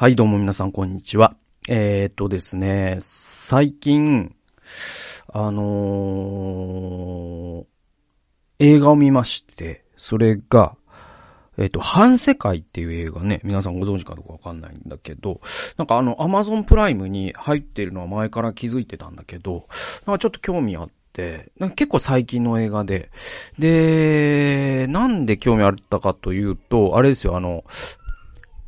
はい、どうも皆さん、こんにちは。えー、っとですね、最近、あのー、映画を見まして、それが、えっと、反世界っていう映画ね、皆さんご存知かどうかわかんないんだけど、なんかあの、アマゾンプライムに入ってるのは前から気づいてたんだけど、なんかちょっと興味あって、なんか結構最近の映画で、で、なんで興味あったかというと、あれですよ、あの、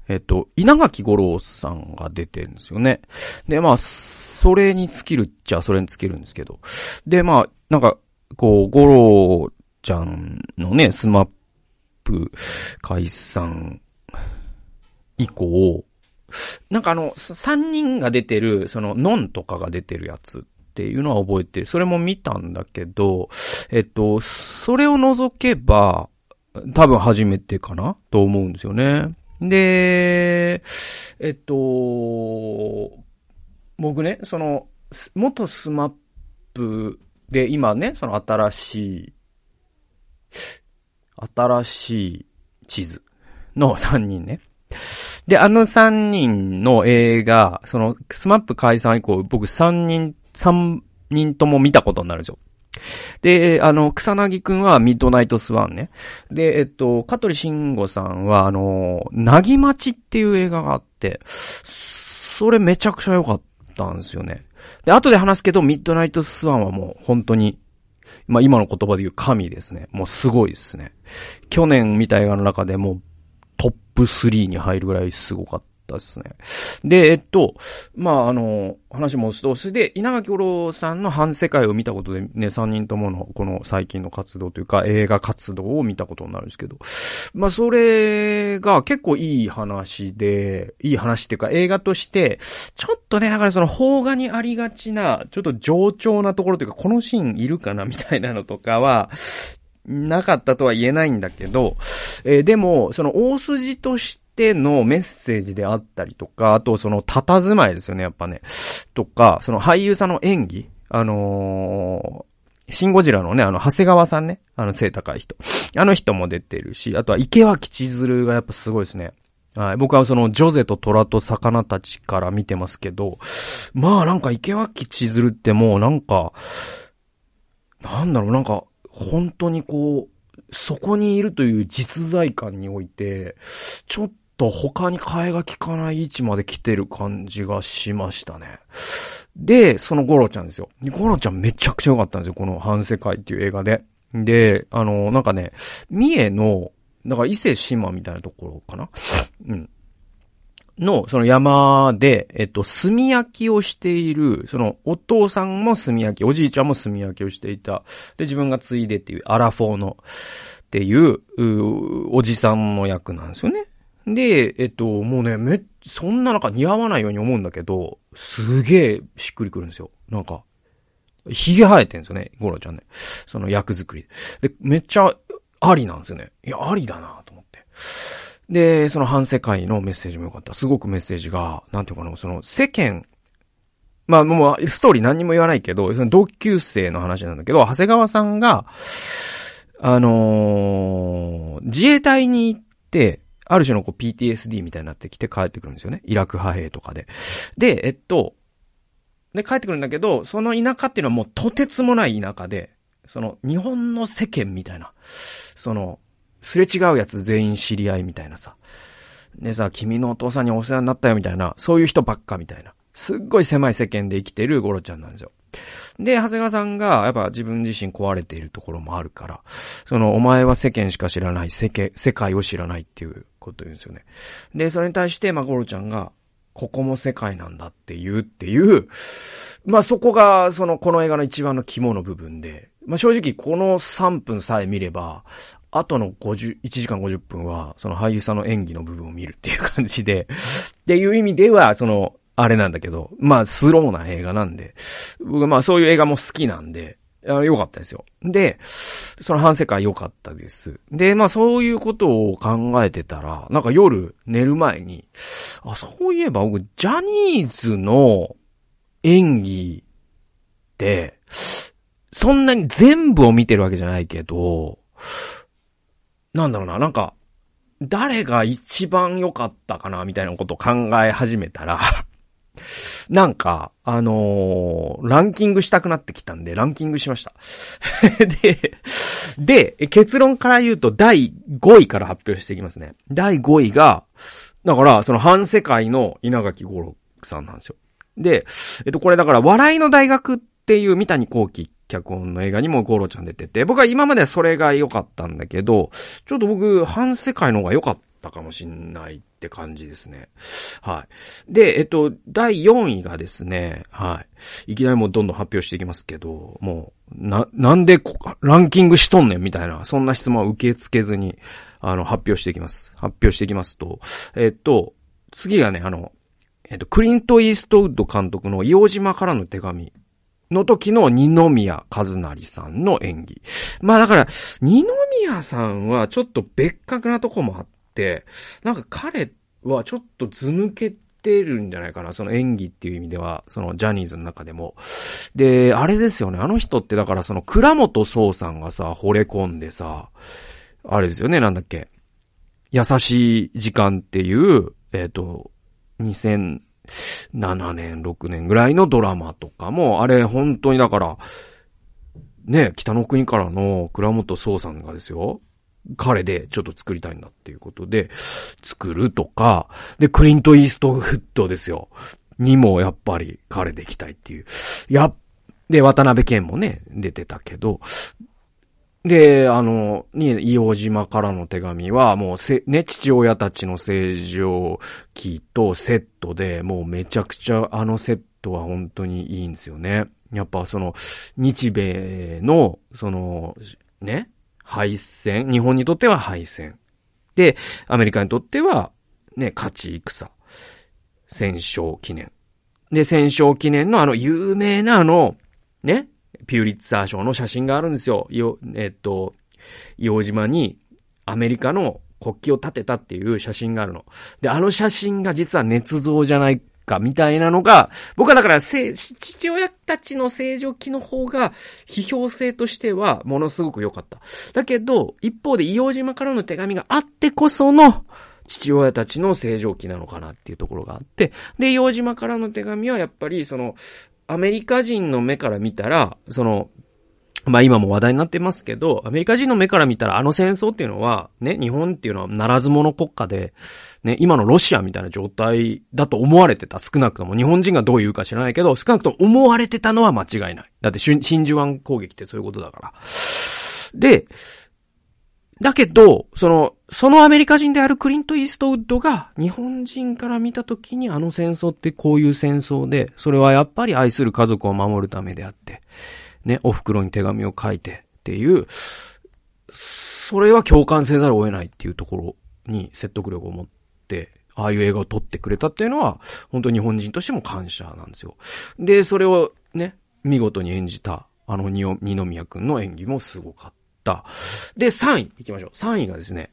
えっと、稲垣吾郎さんが出てるんですよね。で、まあ、それに尽きるっちゃそれに尽きるんですけど。で、まあ、なんか、こう、吾郎ちゃんのね、スマップ解散以降、なんかあの、3人が出てる、その、ノンとかが出てるやつっていうのは覚えて、それも見たんだけど、えっと、それを除けば、多分初めてかなと思うんですよね。で、えっと、僕ね、その、元 SMAP で今ね、その新しい、新しい地図の3人ね。で、あの3人の映画、その、 SMAP 解散以降、僕3人、3人とも見たことになるんですよ。で、あの、草薙くんはミッドナイトスワンね。で、えっと、香取慎吾さんは、あの、なぎまちっていう映画があって、それめちゃくちゃ良かったんですよね。で、後で話すけど、ミッドナイトスワンはもう本当に、まあ今の言葉で言う神ですね。もうすごいですね。去年見た映画の中でもトップ3に入るぐらいすごかったたですね。で、えっと、まあ、あの、話もすと、それで、稲垣吾郎さんの反世界を見たことでね、3人とものこの最近の活動というか、映画活動を見たことになるんですけど、まあ、それが結構いい話で、いい話っていうか映画として、ちょっとね、だからその邦画にありがちな、ちょっと上調なところというか、このシーンいるかなみたいなのとかは、なかったとは言えないんだけど、えーでも、その大筋としててのメッセージであったりとか、あとその佇まいですよね、やっぱね。とか、その俳優さんの演技、あのーシンゴジラのね、あの、長谷川さんね、あの、背高い人。あの人も出てるし、あとは池脇千鶴がやっぱすごいですね。はい。僕はその、ジョゼと虎と魚たちから見てますけど、まあなんか池脇千鶴ってもうなんか、なんだろう、なんか、本当にこう、そこにいるという実在感において、ちょっと他に替えが利かない位置まで来てる感じがしましたね。で、そのゴロちゃんですよ。ゴロちゃんめちゃくちゃ良かったんですよ。この反世界っていう映画で。で、あの、なんかね、三重の、だから伊勢志摩みたいなところかな？うん。の、その山で、えっと、炭焼きをしている、その、お父さんも炭焼き、おじいちゃんも炭焼きをしていた。で、自分が継いでっていう、アラフォーの、っていう、うおじさんの役なんですよね。で、えっと、もうね、め、そんななんか似合わないように思うんだけど、すげえしっくりくるんですよ。なんか、髭生えてんですよね、ゴロちゃんね。その役作りで。で、めっちゃ、ありなんですよね。いや、ありだなと思って。で、その反世界のメッセージも良かった。すごくメッセージが、なんていうかな、その世間、まあもうストーリー何にも言わないけど、その同級生の話なんだけど、長谷川さんが、あのー自衛隊に行って、ある種のこう PTSD みたいになってきて帰ってくるんですよね。イラク派兵とかで。で、えっと、で、帰ってくるんだけど、その田舎っていうのはもうとてつもない田舎で、その日本の世間みたいな、その、すれ違うやつ全員知り合いみたいなさ。でさ、君のお父さんにお世話になったよみたいな、そういう人ばっかみたいな。すっごい狭い世間で生きてるゴロちゃんなんですよ。で、長谷川さんが、やっぱ自分自身壊れているところもあるから、その、お前は世間しか知らない、世間、世界を知らないっていうこと言うんですよね。で、それに対して、まあ、ゴロちゃんが、ここも世界なんだっていうっていう、まあ、そこが、その、この映画の一番の肝の部分で、まあ、正直この3分さえ見れば、あとの50、1時間50分は、その俳優さんの演技の部分を見るっていう感じで、っていう意味では、その、あれなんだけど、まあ、スローな映画なんで、僕はまあ、そういう映画も好きなんで、良かったですよ。で、その反世界良かったです。で、まあそういうことを考えてたら、なんか夜寝る前に、あ、そういえば僕、ジャニーズの演技って、そんなに全部を見てるわけじゃないけど、なんだろうな、なんか、誰が一番良かったかなみたいなことを考え始めたらなんか、あのー、ランキングしたくなってきたんで、ランキングしました。で、で、結論から言うと、第5位から発表していきますね。第5位が、だから、その反世界の稲垣吾郎さんなんですよ。で、えっと、これだから、笑いの大学っていう三谷幸喜脚本の映画にもゴロちゃん出てて、僕は今まではそれが良かったんだけど、ちょっと僕、反世界の方が良かったかもしんないって感じですね。はい。で、えっと、第4位がですね、はい。いきなりもうどんどん発表していきますけど、もう、な、なんでランキングしとんねんみたいな、そんな質問は受け付けずに、あの、発表していきます。発表していきますと、えっと、次がね、あの、えっと、クリント・イーストウッド監督の硫黄島からの手紙の時の二宮和成さんの演技。まあだから、二宮さんはちょっと別格なとこもあって、なんか彼はちょっと図抜けてるんじゃないかな。その演技っていう意味では、そのジャニーズの中でも。で、あれですよね。あの人ってだからその倉本壮さんがさ、惚れ込んでさ、あれですよね。なんだっけ。優しい時間っていう、えっ、ー、と、2007年、6年ぐらいのドラマとかも、あれ本当にだから、ね、北の国からの倉本壮さんがですよ、彼でちょっと作りたいんだっていうことで、作るとか、で、クリント・イーストウッドですよ。にもやっぱり彼で行きたいっていう。や、で、渡辺健もね、出てたけど、で、あの、に、硫黄島からの手紙は、もうせ、ね、父親たちの正常期とセットで、もうめちゃくちゃあのセットは本当にいいんですよね。やっぱその、日米の、その、ね、敗戦、日本にとっては敗戦。で、アメリカにとっては、ね、勝ち戦。戦勝記念。で、戦勝記念のあの有名なあの、ね、ピューリッツァー賞の写真があるんですよ。よ、えっと、硫黄島にアメリカの国旗を立てたっていう写真があるの。で、あの写真が実は捏造じゃないか？みたいなのが、僕はだから、父親たちの正常期の方が、批評性としてはものすごく良かった。だけど、一方で硫黄島からの手紙があってこその、父親たちの正常期なのかなっていうところがあって、で、硫黄島からの手紙はやっぱり、その、アメリカ人の目から見たら、その、まあ今も話題になってますけど、アメリカ人の目から見たらあの戦争っていうのは、ね、日本っていうのはならず者国家で、ね、今のロシアみたいな状態だと思われてた。少なくとも。日本人がどう言うか知らないけど、少なくとも思われてたのは間違いない。だって真珠湾攻撃ってそういうことだから。で、だけど、その、そのアメリカ人であるクリント・イーストウッドが日本人から見たときにあの戦争ってこういう戦争で、それはやっぱり愛する家族を守るためであって、ね、お袋に手紙を書いてっていう、それは共感せざるを得ないっていうところに説得力を持って、ああいう映画を撮ってくれたっていうのは、本当に日本人としても感謝なんですよ。で、それをね、見事に演じた、あの二宮くんの演技もすごかった。。で、3位行きましょう。3位がですね、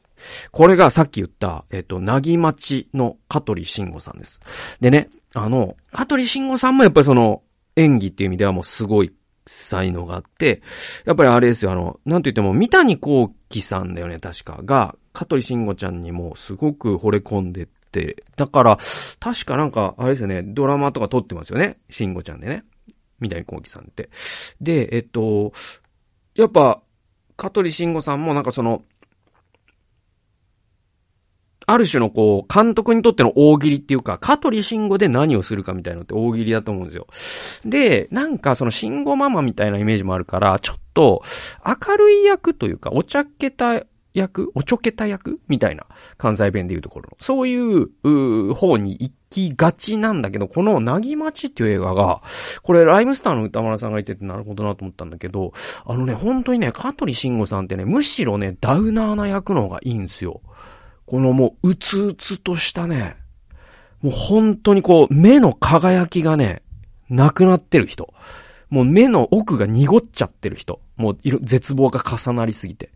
これがさっき言った、えっ、と、なぎまちの香取慎吾さんです。でね、あの、香取慎吾さんもやっぱりその、演技っていう意味ではもうすごい才能があって、やっぱりあれですよ、あの、なんと言っても、三谷幸喜さんだよね、確か、が、香取慎吾ちゃんにもすごく惚れ込んでって、だから、確かなんか、あれですよね、ドラマとか撮ってますよね、慎吾ちゃんでね。三谷幸喜さんって。で、えっと、やっぱ、香取慎吾さんもなんかその、ある種のこう、監督にとっての大喜利っていうか、香取慎吾で何をするかみたいなのって大喜利だと思うんですよ。で、なんかその慎吾ママみたいなイメージもあるから、ちょっと明るい役というか、お茶っけた役おちょけた役みたいな関西弁で言うところの。そういう、う方に行きがちなんだけど、このなぎまちっていう映画が、これライムスターの歌丸さんが言っててなるほどなと思ったんだけど、あのね、本当にね、香取慎吾さんってね、むしろね、ダウナーな役の方がいいんですよ。このもう、うつうつとしたね、もう本当にこう、目の輝きがね、なくなってる人。もう目の奥が濁っちゃってる人。もう、絶望が重なりすぎて。っ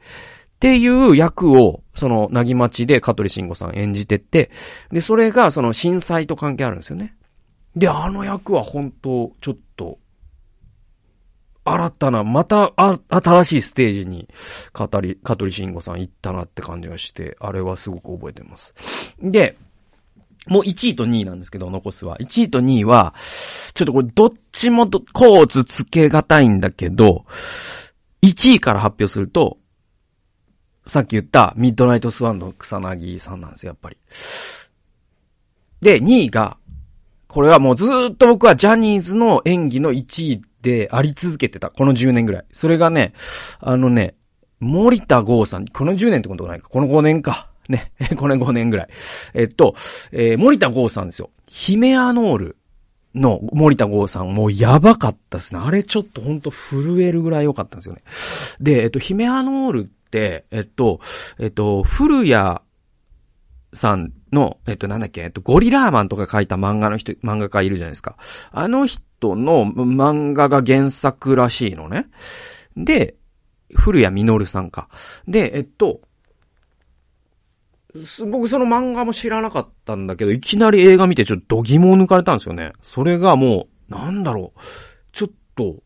ていう役を、その、なぎまちで香取慎吾さん演じてって、で、それがその震災と関係あるんですよね。で、あの役は本当、ちょっと、新たな、また、あ、新しいステージに、かたり、香取慎吾さん行ったなって感じがして、あれはすごく覚えてます。で、もう1位と2位なんですけど、残すは。1位と2位は、ちょっとこれどっちもコーツつけがたいんだけど、1位から発表すると、さっき言ったミッドナイトスワンの草薙さんなんですよ、やっぱり。で、2位が、これはもうずっと僕はジャニーズの演技の1位であり続けてた。この10年ぐらい。それがね、あのね、森田剛さん、この10年ってことないか。この5年か。ね。この5年ぐらい。えっと、えー、森田剛さんですよ。ヒメアノールの森田剛さん、もうやばかったですね。あれちょっとほんと震えるぐらい良かったんですよね。で、えっと、ヒメアノールって、えっと、えっと、古谷さんの、えっと、なんだっけ、えっと、ゴリラーマンとか書いた漫画の人、漫画家いるじゃないですか。あの人の漫画が原作らしいのね。で、古谷実さんか。で、えっと、僕その漫画も知らなかったんだけど、いきなり映画見てちょっと度肝を抜かれたんですよね。それがもう、なんだろう。ちょっと、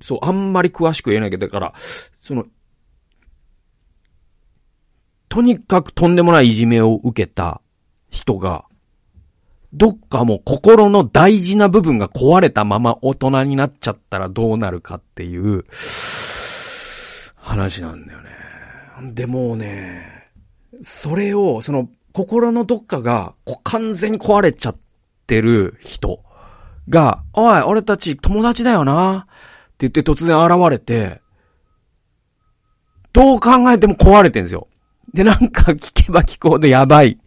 そう、あんまり詳しく言えないけど、だから、その、とにかくとんでもないいじめを受けた人が、どっかもう心の大事な部分が壊れたまま大人になっちゃったらどうなるかっていう話なんだよね。でもね、それを、その心のどっかが完全に壊れちゃってる人が、おい、俺たち友達だよなって言って突然現れて、どう考えても壊れてんですよ。で、なんか聞けば聞くほどやばい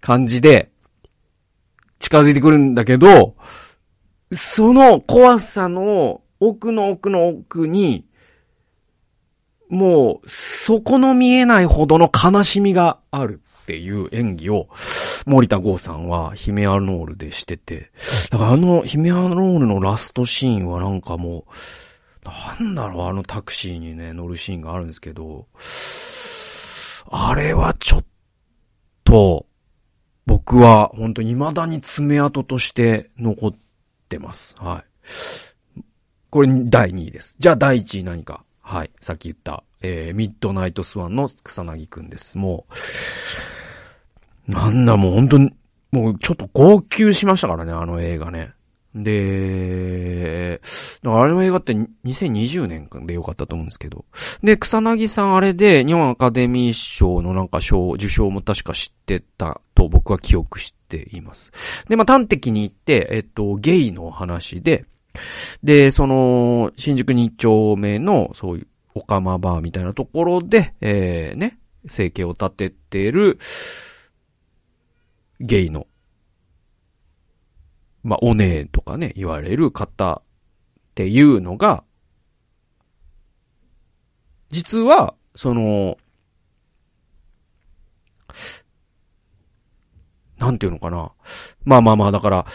感じで近づいてくるんだけど、その怖さの奥の奥の奥に、もう、底の見えないほどの悲しみがあるっていう演技を、森田剛さんはヒメアノールでしてて、だからあのヒメアノールのラストシーンはなんかもう、なんだろう、あのタクシーにね、乗るシーンがあるんですけど、あれはちょっと、僕は本当に未だに爪痕として残ってます。はい。これ第2位です。じゃあ第1位何か。はい。さっき言った、えー、ミッドナイトスワンの草薙くんです。もう、なんだもう本当に、もうちょっと号泣しましたからね、あの映画ね。で、あれの映画って2020年でよかったと思うんですけど。で、草薙さんあれで日本アカデミー賞のなんか賞、受賞も確か知ってたと僕は記憶しています。で、まあ、端的に言って、えっと、ゲイの話で、で、その、新宿2丁目の、そういう、オカマバーみたいなところで、えー、ね、生計を立ててる、ゲイのまあ、お姉とかね、言われる方っていうのが、実は、その、なんていうのかな。まあまあまあ、だから、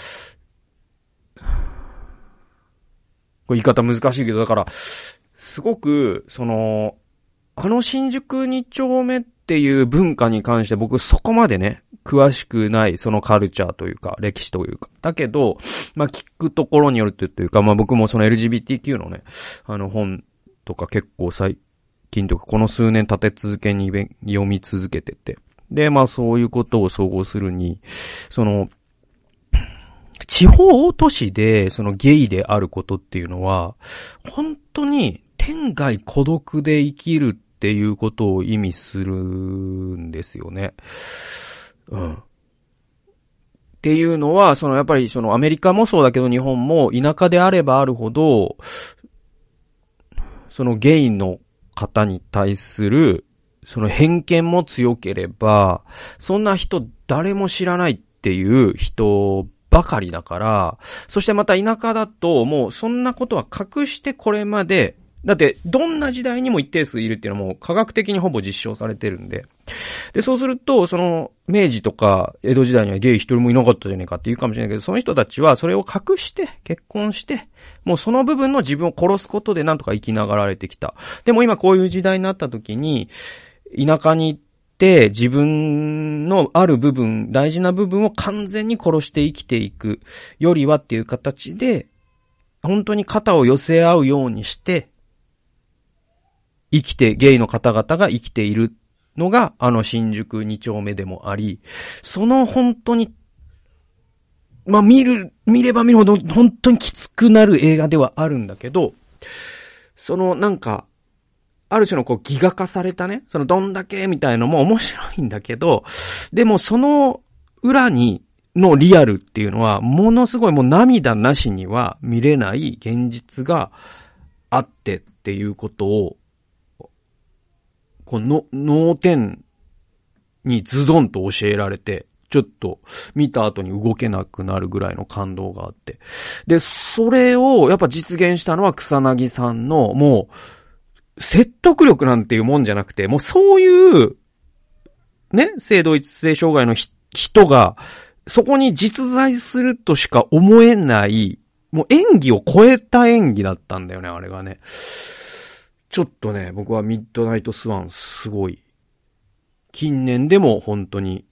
これ言い方難しいけど、だから、すごく、その、あの新宿二丁目っていう文化に関して僕そこまでね、詳しくない、そのカルチャーというか、歴史というか。だけど、まあ、聞くところによるというか、まあ、僕もその LGBTQ のね、あの本とか結構最近とか、この数年立て続けに読み続けてて。で、まあ、そういうことを総合するに、その、地方都市で、そのゲイであることっていうのは、本当に天外孤独で生きるっていうことを意味するんですよね。うん。っていうのは、そのやっぱりそのアメリカもそうだけど日本も田舎であればあるほど、そのゲイの方に対する、その偏見も強ければ、そんな人誰も知らないっていう人ばかりだから、そしてまた田舎だともうそんなことは隠してこれまでだって、どんな時代にも一定数いるっていうのはもう科学的にほぼ実証されてるんで。で、そうすると、その、明治とか江戸時代にはゲイ一人もいなかったじゃねえかって言うかもしれないけど、その人たちはそれを隠して、結婚して、もうその部分の自分を殺すことでなんとか生きながられてきた。でも今こういう時代になった時に、田舎に行って、自分のある部分、大事な部分を完全に殺して生きていくよりはっていう形で、本当に肩を寄せ合うようにして、生きて、ゲイの方々が生きているのが、あの新宿2丁目でもあり、その本当に、まあ見る、見れば見るほど本当にきつくなる映画ではあるんだけど、そのなんか、ある種のこうギガ化されたね、そのどんだけみたいのも面白いんだけど、でもその裏にのリアルっていうのは、ものすごいもう涙なしには見れない現実があってっていうことを、この脳天にズドンと教えられて、ちょっと見た後に動けなくなるぐらいの感動があって。で、それをやっぱ実現したのは草薙さんのもう説得力なんていうもんじゃなくて、もうそういう、ね、性同一性障害の人が、そこに実在するとしか思えない、もう演技を超えた演技だったんだよね、あれがね。ちょっとね、僕はミッドナイトスワンすごい。近年でも本当に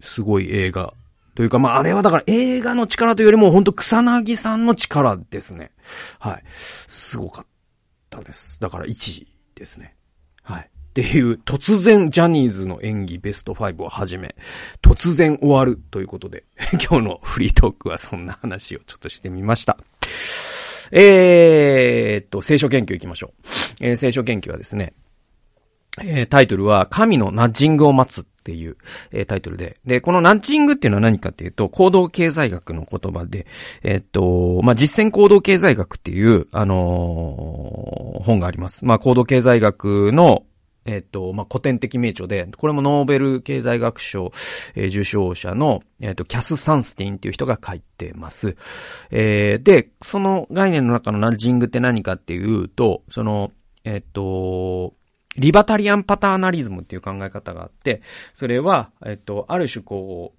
すごい映画。というか、まあ、あれはだから映画の力というよりも本当草薙さんの力ですね。はい。すごかったです。だから1位ですね。はい。っていう突然ジャニーズの演技ベスト5をはじめ、突然終わるということで、今日のフリートークはそんな話をちょっとしてみました。えー、っと、聖書研究行きましょう。えー、聖書研究はですね、えー、タイトルは、神のナッジングを待つっっていう、えー、タイトルで。で、このナッジングっていうのは何かっていうと、行動経済学の言葉で、えー、っと、まあ、実践行動経済学っていう、あのー、本があります。まあ、行動経済学の、えっ、と、まあ、古典的名著で、これもノーベル経済学賞、えー、受賞者の、えっ、と、キャス・サンスティンっていう人が書いてます。えー、で、その概念の中のナッジングって何かっていうと、その、えっ、と、リバタリアンパターナリズムっていう考え方があって、それは、えっ、と、ある種こう、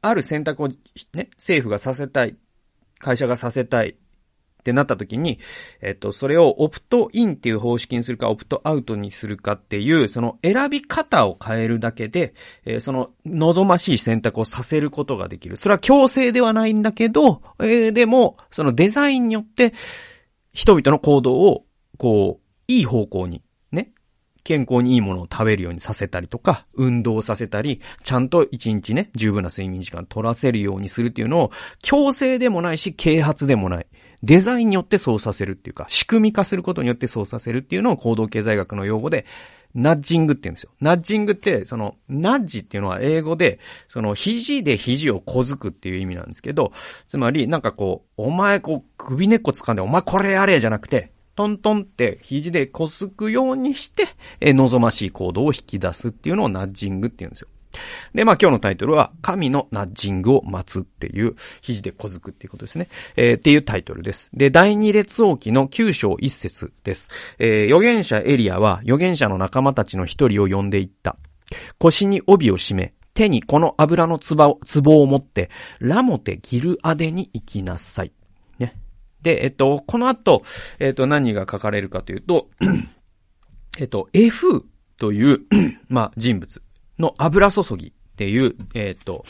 ある選択をね、政府がさせたい、会社がさせたい、ってなった時に、えっと、それをオプトインっていう方式にするか、オプトアウトにするかっていう、その選び方を変えるだけで、えー、その望ましい選択をさせることができる。それは強制ではないんだけど、えー、でも、そのデザインによって、人々の行動を、こう、いい方向に、健康にいいものを食べるようにさせたりとか、運動させたり、ちゃんと一日ね、十分な睡眠時間取らせるようにするっていうのを、強制でもないし、啓発でもない。デザインによってそうさせるっていうか、仕組み化することによってそうさせるっていうのを行動経済学の用語で、ナッジングって言うんですよ。ナッジングって、その、ナッジっていうのは英語で、その、肘で肘を小づくっていう意味なんですけど、つまり、なんかこう、お前こう、首根っこ掴んで、お前これやれじゃなくて、トントンって肘でこすくようにして、え望ましい行動を引き出すっていうのをナッジングって言うんですよ。で、まあ今日のタイトルは、神のナッジングを待つっていう、肘で小づくっていうことですね。えー、っていうタイトルです。で、第二列王記の九章一節です。えー、預言者エリアは、預言者の仲間たちの一人を呼んでいった。腰に帯を締め、手にこの油の壺を、壺を持って、ラモテギルアデに行きなさい。で、えっと、この後、えっと、何が書かれるかというと、えっと、F という まあ、人物。の油注ぎっていう、えっ、と、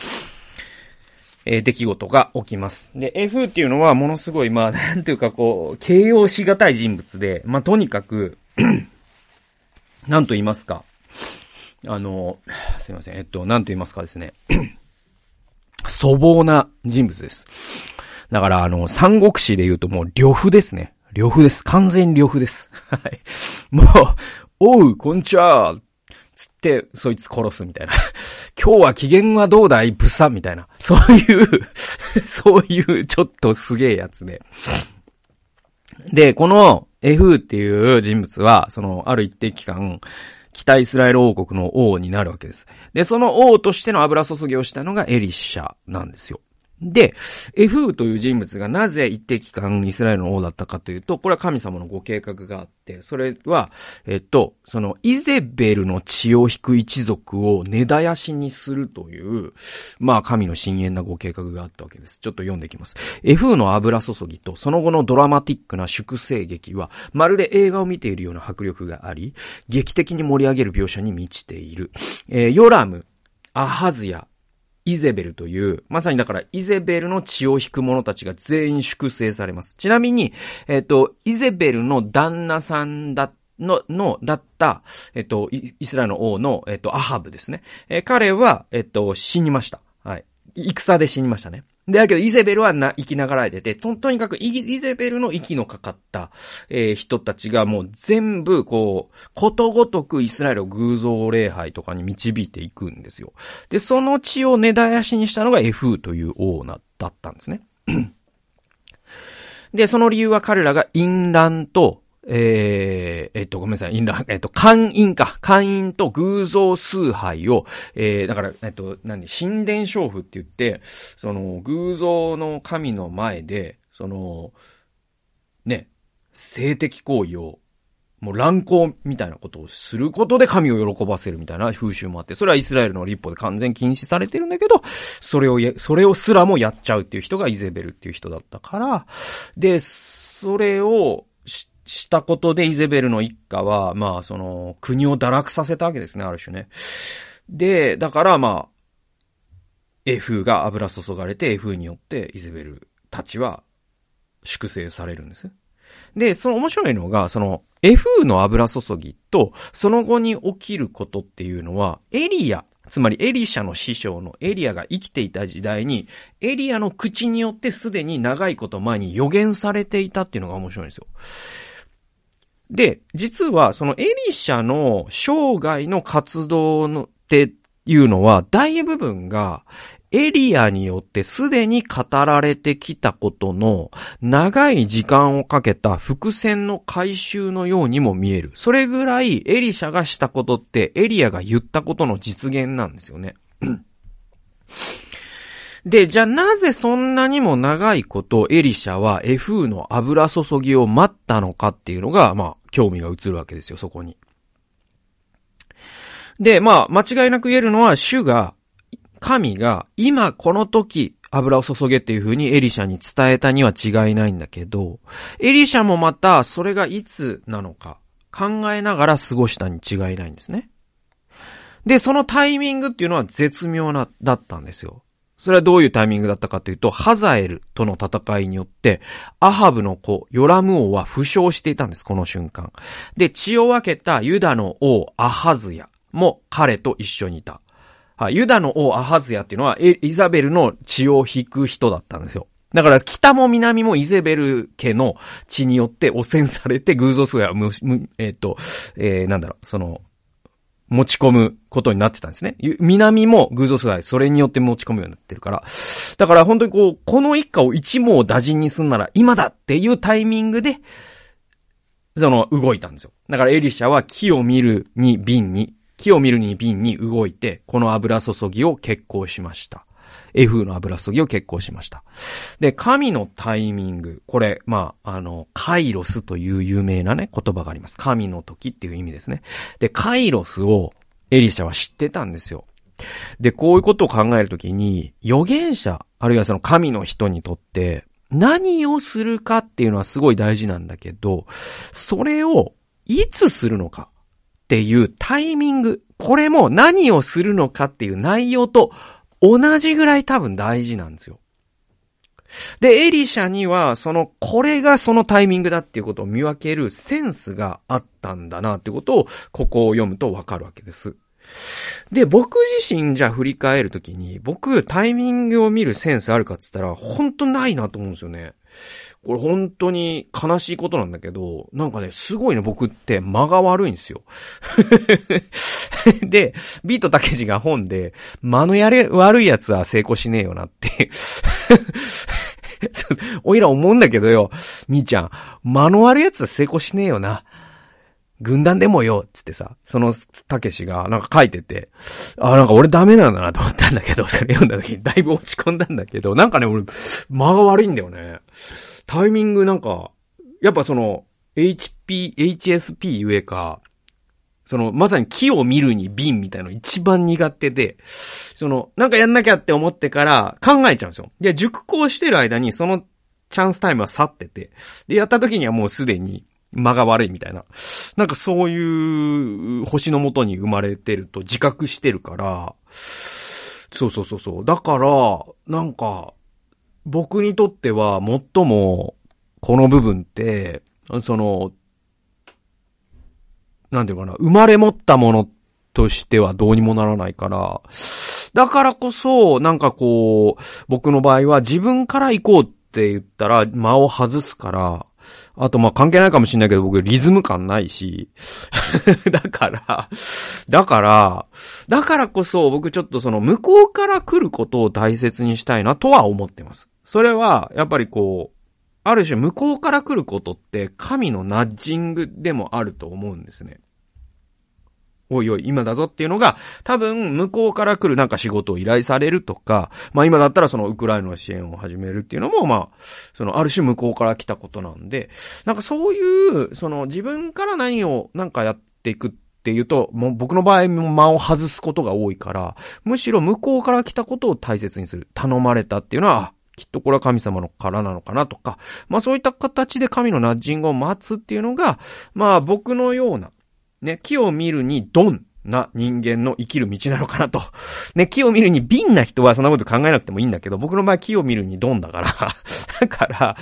えー、出来事が起きます。で、F っていうのはものすごい、まあ、なんていうかこう、形容しがたい人物で、まあ、とにかく なんと言いますか。あの、すいません、えっと、なんと言いますかですね。粗暴な人物です。だから、あの、三国志で言うともう、呂布ですね。呂布です。完全呂布です。はい。もう、おう、こんにちはつって、そいつ殺すみたいな。今日は機嫌はどうだいブサみたいな。そういう そういうちょっとすげえやつで。で、この F っていう人物は、その、ある一定期間、北イスラエル王国の王になるわけです。で、その王としての油注ぎをしたのがエリシャなんですよ。で、エフーという人物がなぜ一定期間イスラエルの王だったかというと、これは神様のご計画があって、それは、えっと、そのイゼベルの血を引く一族を根絶やしにするという、まあ神の深淵なご計画があったわけです。ちょっと読んでいきます。エフーの油注ぎとその後のドラマティックな粛清劇は、まるで映画を見ているような迫力があり、劇的に盛り上げる描写に満ちている。えー、ヨラム、アハズヤ、イゼベルという、まさにだからイゼベルの血を引く者たちが全員粛清されます。ちなみに、えっ、と、イゼベルの旦那さんだったの、の、だった、えっ、と、イスラエルの王の、えっ、と、アハブですね。えー、彼は、えっ、と、死にました。はい。戦で死にましたね。で、だけど、イゼベルはな、生きながらえてて、と、とにかくイ、イゼベルの息のかかった、えー、人たちがもう全部、こう、ことごとくイスラエルを偶像礼拝とかに導いていくんですよ。で、その血を根絶やしにしたのがエフーという王な、だったんですね。で、その理由は彼らが淫乱と、えー、えっと、ごめんなさい、インラ、えっと、会員か。会員と偶像崇拝を、えー、だから、えっと、何、神殿娼婦って言って、その、偶像の神の前で、その、ね、性的行為を、もう乱行みたいなことをすることで神を喜ばせるみたいな風習もあって、それはイスラエルの立法で完全禁止されてるんだけど、それをそれをすらもやっちゃうっていう人がイゼベルっていう人だったから、で、それをしたことでイゼベルの一家は、まあ、その、国を堕落させたわけですね、ある種ね。で、だからまあ、エフが油注がれて、エフによってイゼベルたちは粛清されるんです。で、その面白いのが、その、エフの油注ぎと、その後に起きることっていうのは、エリア、つまりエリシャの師匠のエリアが生きていた時代に、エリアの口によってすでに長いこと前に予言されていたっていうのが面白いんですよ。で、実はそのエリシャの生涯の活動のっていうのは大部分がエリアによってすでに語られてきたことの長い時間をかけた伏線の回収のようにも見える。それぐらいエリシャがしたことってエリアが言ったことの実現なんですよね。で、じゃあなぜそんなにも長いことエリシャはエフーの油注ぎを待ったのかっていうのが、まあ、興味が移るわけですよ、そこに。で、まあ、間違いなく言えるのは、主が、神が、今この時、油を注げっていう風にエリシャに伝えたには違いないんだけど、エリシャもまた、それがいつなのか、考えながら過ごしたに違いないんですね。で、そのタイミングっていうのは絶妙な、だったんですよ。それはどういうタイミングだったかというと、ハザエルとの戦いによって、アハブの子、ヨラム王は負傷していたんです、この瞬間。で、血を分けたユダの王、アハズヤも彼と一緒にいた。は、ユダの王、アハズヤっていうのは、イザベルの血を引く人だったんですよ。だから、北も南もイゼベル家の血によって汚染されて、偶像数や、えっ、ー、と、えー、なんだろう、その、持ち込むことになってたんですね。南も偶像崇拝、それによって持ち込むようになってるから。だから本当にこう、この一家を一網打尽にすんなら今だっていうタイミングで、その、動いたんですよ。だからエリシャは木を見るに瓶に、木を見るに瓶に動いて、この油注ぎを決行しました。エフの油注ぎを決行しました。で、神のタイミング。これ、まあ、あの、カイロスという有名なね、言葉があります。神の時っていう意味ですね。で、カイロスをエリシャは知ってたんですよ。で、こういうことを考えるときに、預言者、あるいはその神の人にとって、何をするかっていうのはすごい大事なんだけど、それをいつするのか？っていうタイミング、これも何をするのかっていう内容と同じぐらい多分大事なんですよ。で、エリシャには、その、これがそのタイミングだっていうことを見分けるセンスがあったんだなってことを、ここを読むとわかるわけです。で、僕自身じゃ振り返るときに、僕、タイミングを見るセンスあるかって言ったら、ほんとないなと思うんですよね。これ本当に悲しいことなんだけど、なんかね、すごいね、僕って間が悪いんですよ。で、ビートたけしが本で、間のやれ、悪い奴は成功しねえよなって おいら思うんだけどよ、兄ちゃん、間の悪い奴は成功しねえよな。軍団でもよ、つってさ、その、たけしが、なんか書いてて、あ、なんか俺ダメなんだなと思ったんだけど、それ読んだ時にだいぶ落ち込んだんだけど、なんかね、俺、間が悪いんだよね。タイミングなんか、やっぱその、HP、HSP ゆえか、その、まさに木を見るに瓶みたいなの一番苦手で、その、なんかやんなきゃって思ってから考えちゃうんですよ。で、熟考してる間にそのチャンスタイムは去ってて、で、やった時にはもうすでに間が悪いみたいな。なんかそういう星のもとに生まれてると自覚してるから、そうそうそうそう。だから、なんか、僕にとっては最も、この部分って、その、なんていうかな、生まれ持ったものとしてはどうにもならないから、だからこそ、なんかこう、僕の場合は自分から行こうって言ったら間を外すから、あとまあ関係ないかもしれないけど僕リズム感ないし、だから、だから、だからこそ僕ちょっとその向こうから来ることを大切にしたいなとは思ってます。それは、やっぱりこう、ある種向こうから来ることって神のナッジングでもあると思うんですね。おいおい、今だぞっていうのが、多分、向こうから来るなんか仕事を依頼されるとか、まあ今だったらそのウクライナの支援を始めるっていうのも、まあ、そのある種向こうから来たことなんで、なんかそういう、その自分から何をなんかやっていくっていうと、もう僕の場合も間を外すことが多いから、むしろ向こうから来たことを大切にする。頼まれたっていうのは、きっとこれは神様のからなのかなとか、まあそういった形で神のナッジングを待つっていうのが、まあ僕のような、ね、木を見るにドンな人間の生きる道なのかなと。ね、木を見るに瓶な人はそんなこと考えなくてもいいんだけど、僕の場合木を見るにドンだから。だから、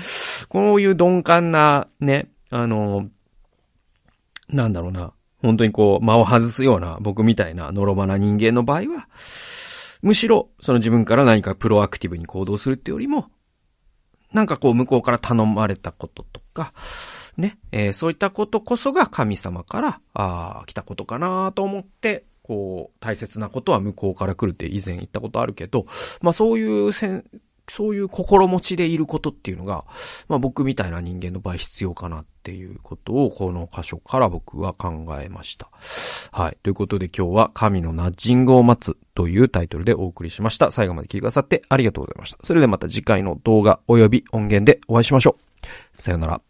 こういう鈍感な、ね、あの、なんだろうな。本当にこう、間を外すような僕みたいなのろまな人間の場合は、むしろ、その自分から何かプロアクティブに行動するってよりも、なんかこう向こうから頼まれたこととか、ね、えーそういったことこそが神様から、ああ、来たことかなと思って、こう、大切なことは向こうから来るって以前言ったことあるけど、まあそういうせん、そういう心持ちでいることっていうのが、まあ僕みたいな人間の場合必要かなっていうことを、この箇所から僕は考えました。はい。ということで今日は神のナッジングを待つというタイトルでお送りしました。最後まで聞いてくださってありがとうございました。それではまた次回の動画及び音源でお会いしましょう。さよなら。